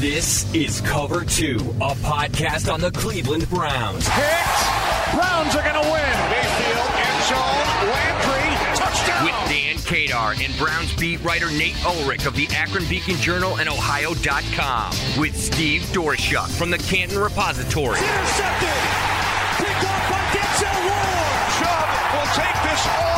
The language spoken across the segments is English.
This is Cover Two, a podcast on the Cleveland Browns. Hit! Browns are going to win. Mayfield, end zone, Landry, touchdown. With Dan Kadar and Browns beat writer Nate Ulrich of the Akron Beacon Journal and Ohio.com. With Steve Doerschuk from the Canton Repository. Intercepted. Picked off by Denzel Ward. Chubb will take this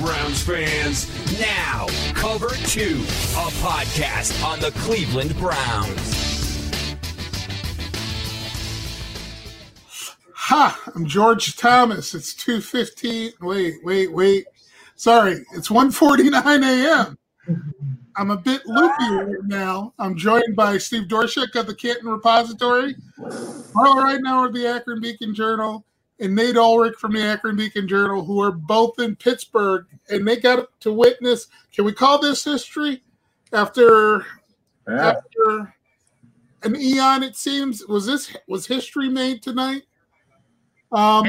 Browns fans. Now, Cover Two, a podcast on the Cleveland Browns. Ha! I'm George Thomas. It's 2.15. Wait, wait, wait. Sorry, it's 1.49 a.m. I'm a bit loopy right now. I'm joined by Steve Doerschuk of the Canton Repository, Marla Ridenour of the Akron Beacon Journal, and Nate Ulrich from the Akron Beacon Journal, who are both in Pittsburgh, and they got to witness. Can we call this history? After after an eon, it seems. Was this was history made tonight? Um,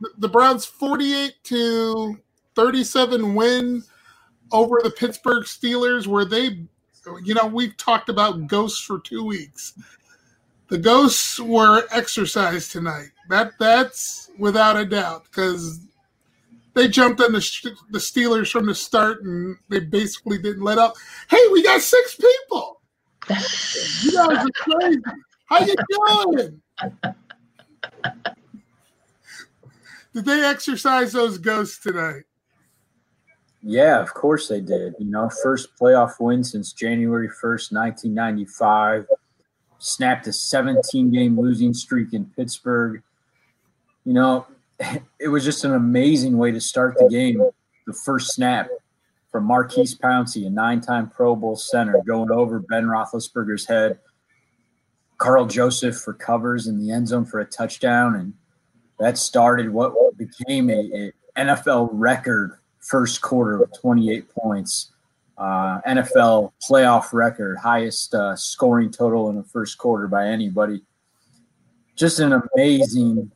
the- the Browns 48 to 37 win over the Pittsburgh Steelers, where they, you know, we've talked about ghosts for two weeks. The ghosts were exercised tonight. That that's without a doubt because they jumped on the, the Steelers from the start and they basically didn't let up. Hey, we got six people. You guys are crazy. How you doing? Did they exercise those ghosts tonight? Yeah, of course they did. You know, first playoff win since January 1st, 1995. Snapped a 17 game losing streak in Pittsburgh. You know, it was just an amazing way to start the game. The first snap from Maurkice Pouncey, a nine time Pro Bowl center, going over Ben Roethlisberger's head. Karl Joseph recovers in the end zone for a touchdown. And that started what became a, a NFL record first quarter of 28 points. Uh, NFL playoff record, highest uh, scoring total in the first quarter by anybody. Just an amazing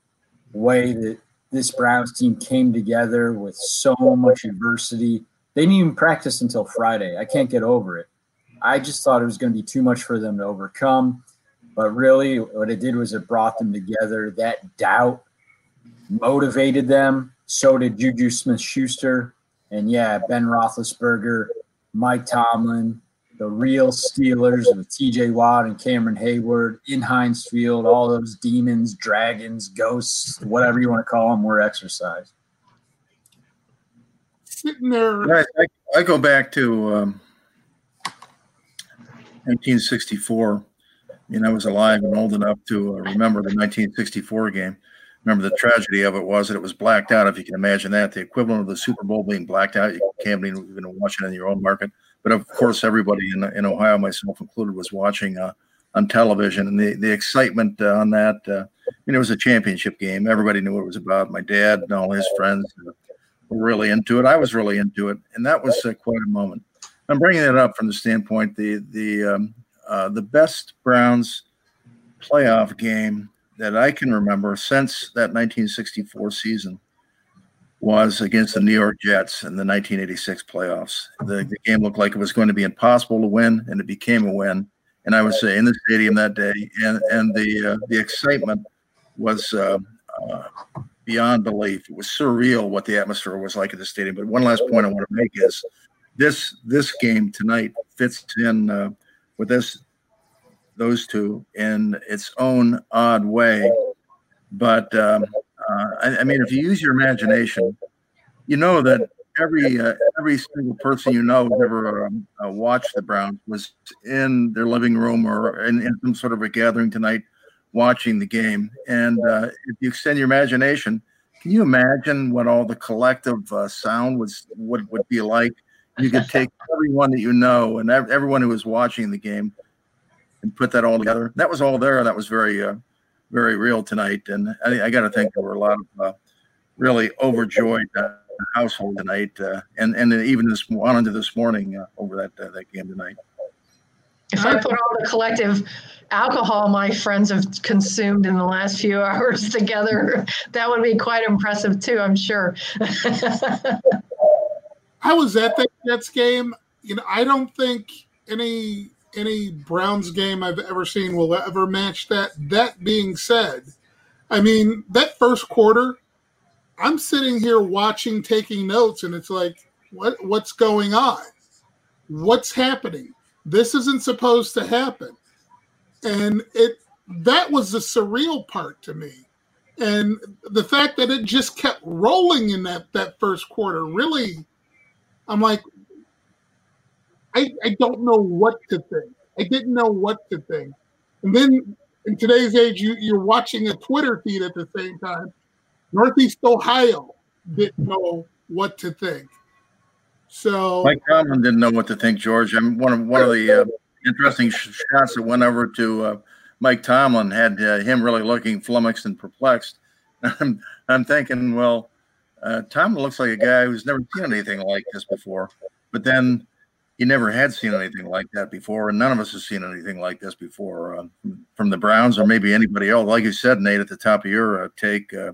way that this Browns team came together with so much adversity. They didn't even practice until Friday. I can't get over it. I just thought it was going to be too much for them to overcome. But really, what it did was it brought them together. That doubt motivated them. So did Juju Smith Schuster. And yeah, Ben Roethlisberger, Mike Tomlin, the real Steelers with TJ Watt and Cameron Heyward in Heinz Field, all those demons, dragons, ghosts, whatever you want to call them, were exercised. Sitting there, Right. I, I go back to um, 1964. I mean, I was alive and old enough to uh, remember the 1964 game. Remember the tragedy of it was that it was blacked out. If you can imagine that, the equivalent of the Super Bowl being blacked out, you can't even watch it in your own market. But of course, everybody in, in Ohio, myself included, was watching uh, on television, and the the excitement uh, on that. Uh, I mean, it was a championship game. Everybody knew what it was about. My dad and all his friends uh, were really into it. I was really into it, and that was uh, quite a moment. I'm bringing it up from the standpoint the the um, uh, the best Browns playoff game that I can remember since that 1964 season was against the New York Jets in the 1986 playoffs. The, the game looked like it was going to be impossible to win, and it became a win. And I was uh, in the stadium that day, and and the uh, the excitement was uh, uh, beyond belief. It was surreal what the atmosphere was like at the stadium. But one last point I want to make is this this game tonight fits in uh, with this those two in its own odd way. But um, uh, I, I mean, if you use your imagination, you know that every uh, every single person you know who's ever um, uh, watched the Browns was in their living room or in, in some sort of a gathering tonight watching the game. And uh, if you extend your imagination, can you imagine what all the collective uh, sound was would would be like? You could take everyone that you know and ev- everyone who was watching the game and put that all together. That was all there. That was very uh, very real tonight. And I, I got to think there were a lot of uh, really overjoyed uh, household tonight, uh, and and even this on into this morning uh, over that uh, that game tonight. If I put all the collective alcohol my friends have consumed in the last few hours together, that would be quite impressive too, I'm sure. I was at that Jets game. You know, I don't think any any Browns game I've ever seen will ever match that. That being said, I mean that first quarter, I'm sitting here watching, taking notes, and it's like, what what's going on? What's happening? This isn't supposed to happen, and it that was the surreal part to me, and the fact that it just kept rolling in that that first quarter really I'm like, I, I don't know what to think. I didn't know what to think. And then in today's age, you, you're watching a Twitter feed at the same time. Northeast Ohio didn't know what to think. So Mike Tomlin didn't know what to think, George. I mean, one of one of the uh, interesting shots that went over to uh, Mike Tomlin had uh, him really looking flummoxed and perplexed. I'm, I'm thinking, well, uh, Tom looks like a guy who's never seen anything like this before, but then he never had seen anything like that before, and none of us have seen anything like this before uh, from the Browns or maybe anybody else. Like you said, Nate, at the top of your uh, take, uh,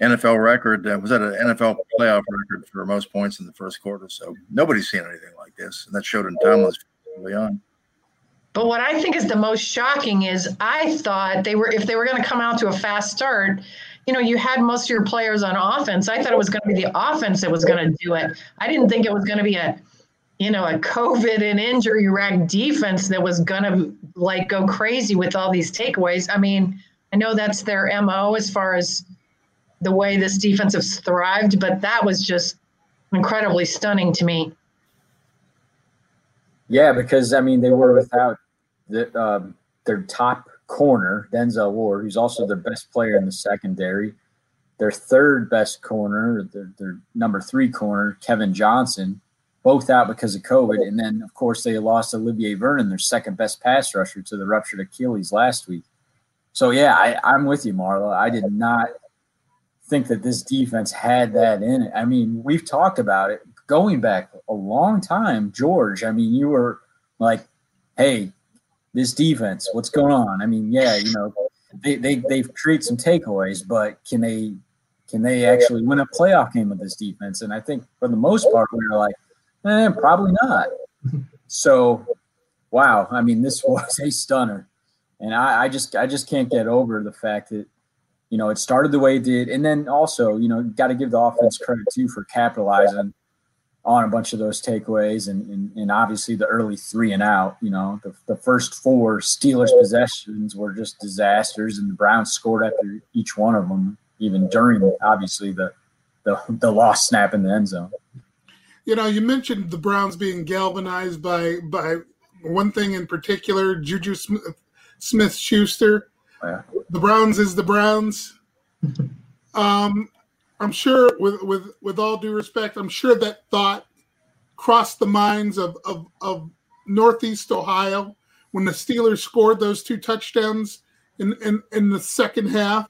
NFL record uh, was that an NFL playoff record for most points in the first quarter. So nobody's seen anything like this, and that showed in Tomlin's early on. But what I think is the most shocking is I thought they were if they were going to come out to a fast start, you know, you had most of your players on offense. I thought it was going to be the offense that was going to do it. I didn't think it was going to be a, you know, a COVID and injury rack defense that was going to like go crazy with all these takeaways. I mean, I know that's their MO as far as the way this defense has thrived, but that was just incredibly stunning to me. Yeah, because I mean, they were without the, um, their top corner, Denzel Ward, who's also their best player in the secondary. Their third best corner, their, their number three corner, Kevin Johnson, both out because of COVID. And then, of course, they lost Olivier Vernon, their second best pass rusher, to the ruptured Achilles last week. So, yeah, I, I'm with you, Marla. I did not think that this defense had that in it. I mean, we've talked about it going back a long time. George, I mean, you were like, hey, this defense, what's going on? I mean, yeah, you know, they, they they've created some takeaways, but can they can they actually win a playoff game with this defense? And I think for the most part, we were like, eh, probably not. So, wow, I mean, this was a stunner, and I, I just I just can't get over the fact that you know it started the way it did, and then also you know got to give the offense credit too for capitalizing on a bunch of those takeaways and, and, and, obviously the early three and out, you know, the, the first four Steelers possessions were just disasters and the Browns scored after each one of them, even during obviously the, the, the lost snap in the end zone. You know, you mentioned the Browns being galvanized by, by one thing in particular, Juju Smith Schuster. Yeah. The Browns is the Browns. um, I'm sure, with with with all due respect, I'm sure that thought crossed the minds of of, of Northeast Ohio when the Steelers scored those two touchdowns in, in in the second half,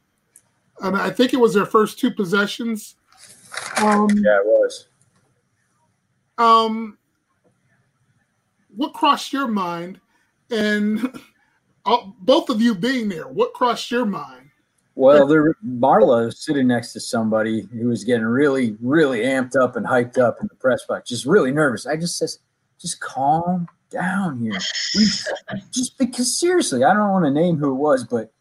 and I think it was their first two possessions. Um, yeah, it was. Um, what crossed your mind, and both of you being there, what crossed your mind? Well, there, Marla sitting next to somebody who was getting really, really amped up and hyped up in the press box, just really nervous. I just says, just calm down here. Just because seriously, I don't want to name who it was, but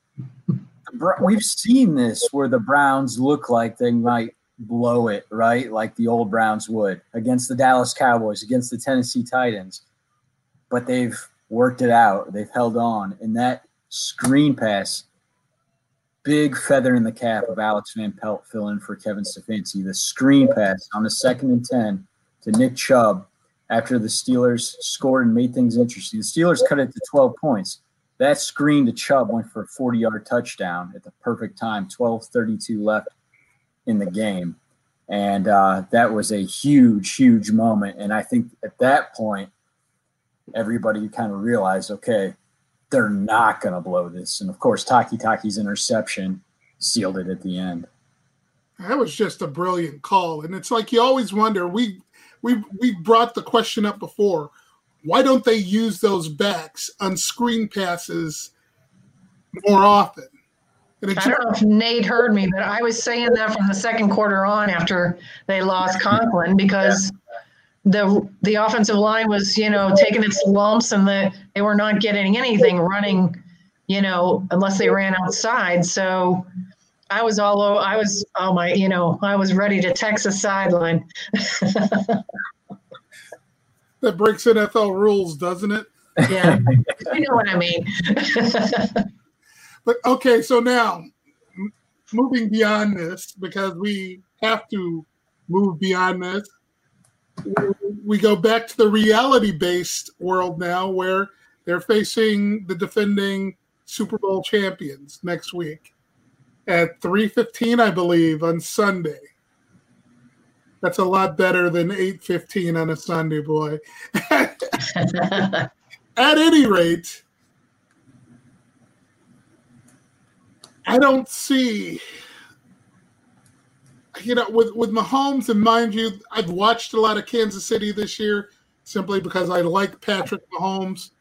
we've seen this where the Browns look like they might blow it, right? Like the old Browns would against the Dallas Cowboys, against the Tennessee Titans. But they've worked it out. They've held on. And that screen pass big feather in the cap of Alex Van Pelt filling for Kevin Stefanski. The screen pass on the second and 10 to Nick Chubb after the Steelers scored and made things interesting. The Steelers cut it to 12 points. That screen to Chubb went for a 40 yard touchdown at the perfect time, 12 32 left in the game. And uh, that was a huge, huge moment. And I think at that point, everybody kind of realized okay, they're not going to blow this. And of course, Takitaki's interception sealed it at the end. That was just a brilliant call, and it's like you always wonder. We we we brought the question up before: why don't they use those backs on screen passes more often? I don't know if Nate heard me, but I was saying that from the second quarter on after they lost Conklin because the the offensive line was, you know, taking its lumps and the, they were not getting anything running, you know, unless they ran outside. So I was all over, I was, oh my, you know, I was ready to text the sideline. that breaks NFL rules, doesn't it? Yeah, you know what I mean. but okay, so now moving beyond this because we have to move beyond this. We go back to the reality-based world now, where they're facing the defending Super Bowl champions next week at 3:15, I believe, on Sunday. That's a lot better than 8:15 on a Sunday, boy. At any rate, I don't see you know with with Mahomes and mind you, I've watched a lot of Kansas City this year simply because I like Patrick Mahomes.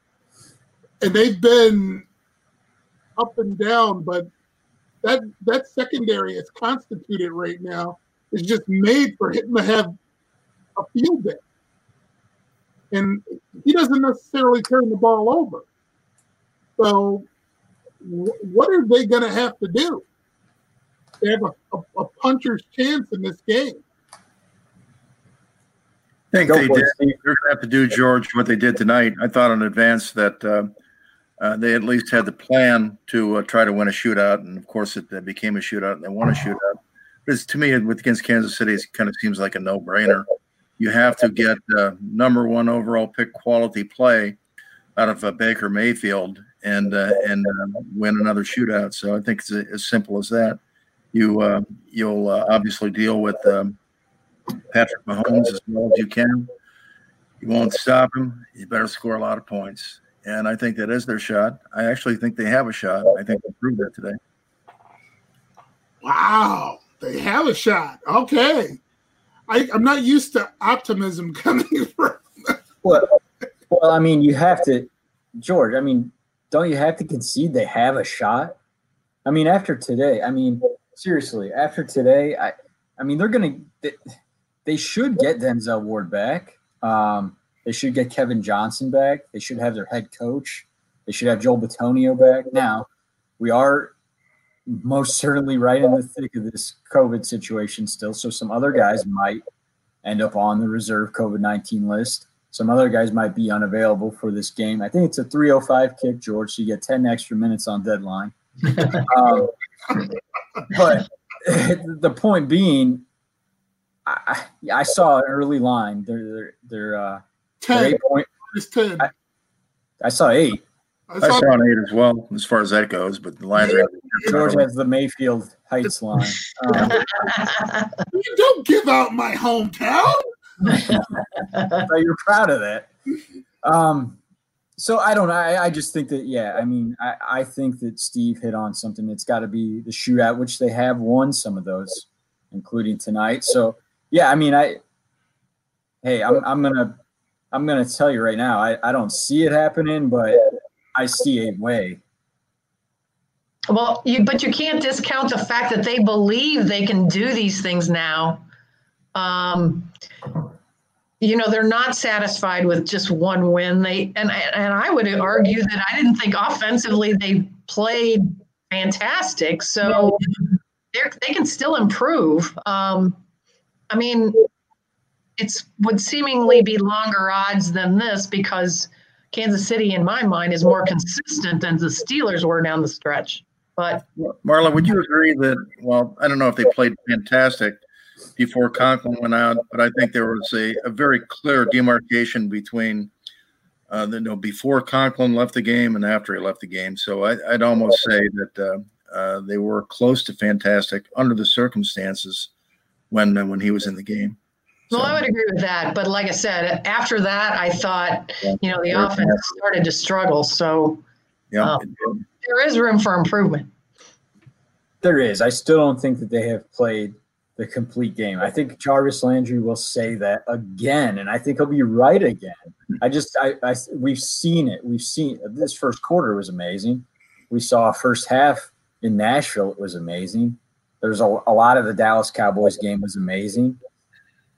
And they've been up and down, but that that secondary is constituted right now is just made for him to have a field day. And he doesn't necessarily turn the ball over. So, what are they going to have to do? They have a, a, a puncher's chance in this game. I think Go they did. It. They're going to have to do, George, what they did tonight. I thought in advance that uh, uh, they at least had the plan to uh, try to win a shootout, and of course, it, it became a shootout, and they won a shootout. But to me, with against Kansas City, it kind of seems like a no-brainer. You have to get uh, number one overall pick quality play out of uh, Baker Mayfield and uh, and uh, win another shootout. So I think it's as simple as that. You uh, you'll uh, obviously deal with um, Patrick Mahomes as well as you can. You won't stop him. You better score a lot of points. And I think that is their shot. I actually think they have a shot. I think they proved that today. Wow. They have a shot. Okay. I, am not used to optimism coming from. well, well, I mean, you have to, George. I mean, don't you have to concede they have a shot? I mean, after today, I mean, seriously, after today, I, I mean, they're gonna, they, they should get Denzel Ward back. Um, they should get Kevin Johnson back. They should have their head coach. They should have Joel Bitonio back. Now, we are most certainly right in the thick of this COVID situation still. So some other guys might end up on the reserve COVID 19 list. Some other guys might be unavailable for this game. I think it's a 305 kick, George. So you get 10 extra minutes on deadline. um, but the point being, I, I saw an early line. They're, they're, they're, uh, 10. Eight point, it's 10. I, I saw eight. I saw, an eight as well, as far as that goes. But the lines are George has the Mayfield Heights line. Um, you don't give out my hometown. You're proud of that. Um, so I don't know. I, I, just think that yeah. I mean, I, I think that Steve hit on something. It's got to be the shootout, which they have won some of those, including tonight. So yeah, I mean, I hey, I'm I'm gonna I'm gonna tell you right now. I, I don't see it happening, but I see a way. Well, you, but you can't discount the fact that they believe they can do these things now. Um, you know, they're not satisfied with just one win. They and and I would argue that I didn't think offensively they played fantastic. So they they can still improve. Um, I mean, it's would seemingly be longer odds than this because Kansas City, in my mind, is more consistent than the Steelers were down the stretch. But Marla, would you agree that? Well, I don't know if they played fantastic before Conklin went out, but I think there was a, a very clear demarcation between uh, the, you know, before Conklin left the game and after he left the game. So I, would almost say that uh, uh, they were close to fantastic under the circumstances when when he was in the game. Well, I would agree with that. But like I said, after that, I thought, you know, the offense started to struggle. So yeah, um, there is room for improvement. There is. I still don't think that they have played the complete game. I think Jarvis Landry will say that again, and I think he'll be right again. I just I, I we've seen it. We've seen this first quarter was amazing. We saw first half in Nashville. It was amazing. There's a, a lot of the Dallas Cowboys game was amazing,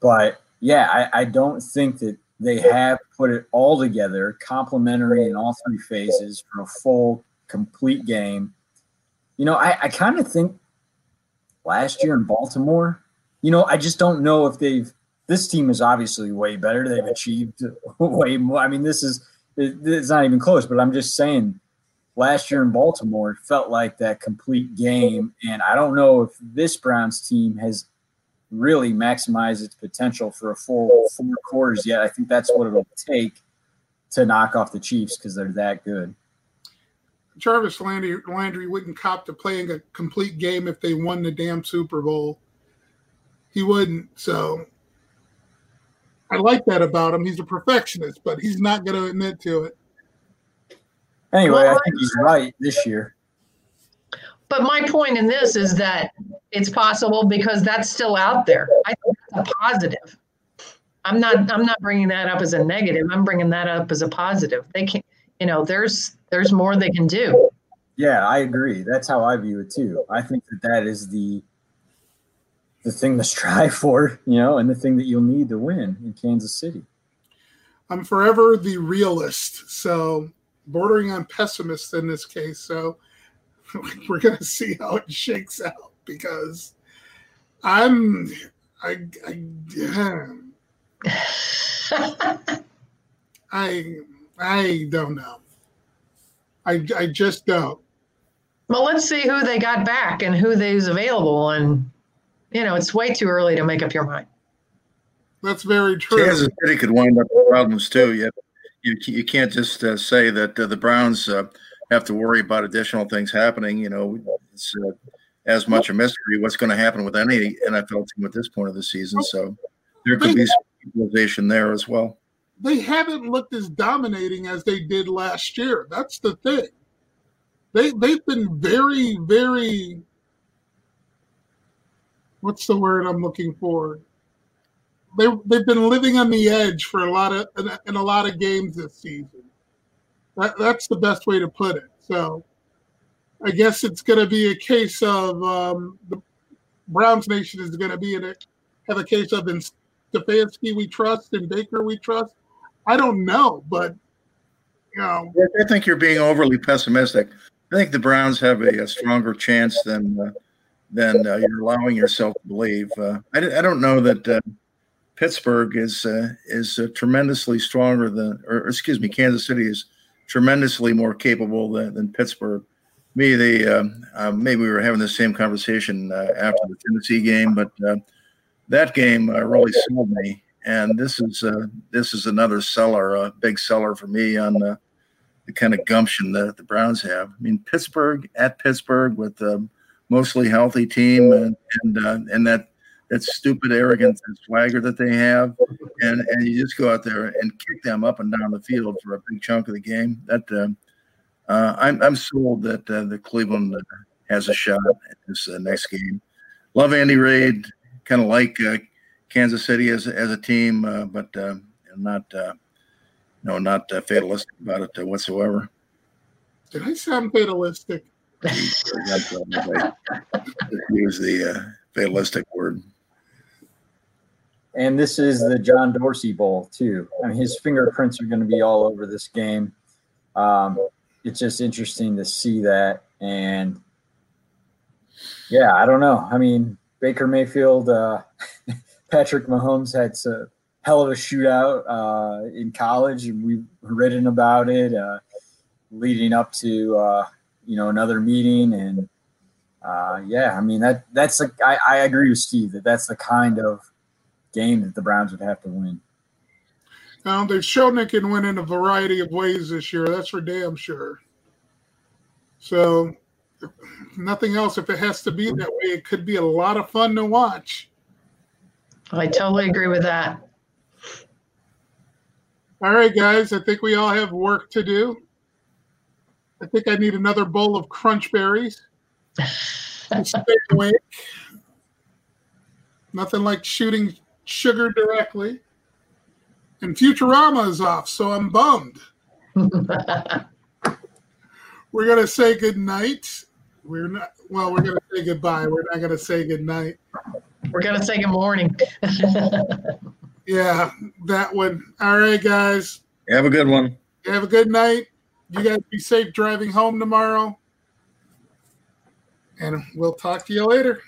but yeah, I, I don't think that they have put it all together, complementary in all three phases for a full, complete game. You know, I, I kind of think last year in Baltimore, you know, I just don't know if they've. This team is obviously way better. They've achieved way more. I mean, this is it's not even close. But I'm just saying, last year in Baltimore felt like that complete game, and I don't know if this Browns team has really maximized its potential for a full four quarters yet. I think that's what it'll take to knock off the Chiefs because they're that good. Jarvis Landry, Landry wouldn't cop to playing a complete game if they won the damn Super Bowl. He wouldn't. So I like that about him. He's a perfectionist, but he's not going to admit to it. Anyway, I think he's right this year. But my point in this is that it's possible because that's still out there. I think that's a positive. I'm not I'm not bringing that up as a negative. I'm bringing that up as a positive. They can you know, there's there's more they can do. Yeah, I agree. That's how I view it too. I think that that is the the thing to strive for, you know, and the thing that you'll need to win in Kansas City. I'm forever the realist, so bordering on pessimist in this case. So we're gonna see how it shakes out because I'm I I I I don't know. I I just don't. Well, let's see who they got back and who they's available, and you know it's way too early to make up your mind. That's very true. Kansas City could wind up with problems too. You you, you can't just uh, say that uh, the Browns uh, have to worry about additional things happening. You know, it's uh, as much a mystery what's going to happen with any NFL team at this point of the season. So there could be some equalization there as well. They haven't looked as dominating as they did last year. That's the thing. They they've been very very. What's the word I'm looking for? They they've been living on the edge for a lot of in a, in a lot of games this season. That, that's the best way to put it. So I guess it's going to be a case of um, the Browns Nation is going to be in a have a case of in Stefanski we trust and Baker we trust. I don't know, but you know, I think you're being overly pessimistic. I think the Browns have a, a stronger chance than uh, than uh, you're allowing yourself to believe. Uh, I, I don't know that uh, Pittsburgh is uh, is uh, tremendously stronger than, or excuse me, Kansas City is tremendously more capable than, than Pittsburgh. Me, they um, maybe we were having the same conversation after the Tennessee game, but that game really sold me. And this is uh, this is another seller, a big seller for me on the kind of gumption that the Browns have. I mean, Pittsburgh at Pittsburgh with a mostly healthy team and and, uh, and that that stupid arrogance and swagger that they have, and and you just go out there and kick them up and down the field for a big chunk of the game. That uh, uh, I'm I'm sold that uh, the Cleveland has a shot at this uh, next game. Love Andy Reid, kind of like uh, Kansas City as as a team, uh, but not no not fatalistic about it whatsoever. Did I sound fatalistic? Use the fatalistic word and this is the John Dorsey Bowl too. I mean, his fingerprints are going to be all over this game. Um, it's just interesting to see that, and yeah, I don't know. I mean, Baker Mayfield, uh, Patrick Mahomes had a hell of a shootout uh, in college, and we've written about it uh, leading up to uh, you know another meeting, and uh, yeah, I mean that that's like I, agree with Steve that that's the kind of game that the Browns would have to win. Now they've shown they can win in a variety of ways this year. That's for damn sure. So, nothing else. If it has to be that way, it could be a lot of fun to watch. I totally agree with that. All right, guys. I think we all have work to do. I think I need another bowl of crunch berries. stay awake. Nothing like shooting sugar directly. and Futurama is off, so I'm bummed. we're gonna say good night. We're not. Well, we're gonna say goodbye. We're not gonna say good night. We're gonna say good morning. Yeah, that one. All right, guys. Have a good one. Have a good night. You guys be safe driving home tomorrow. And we'll talk to you later.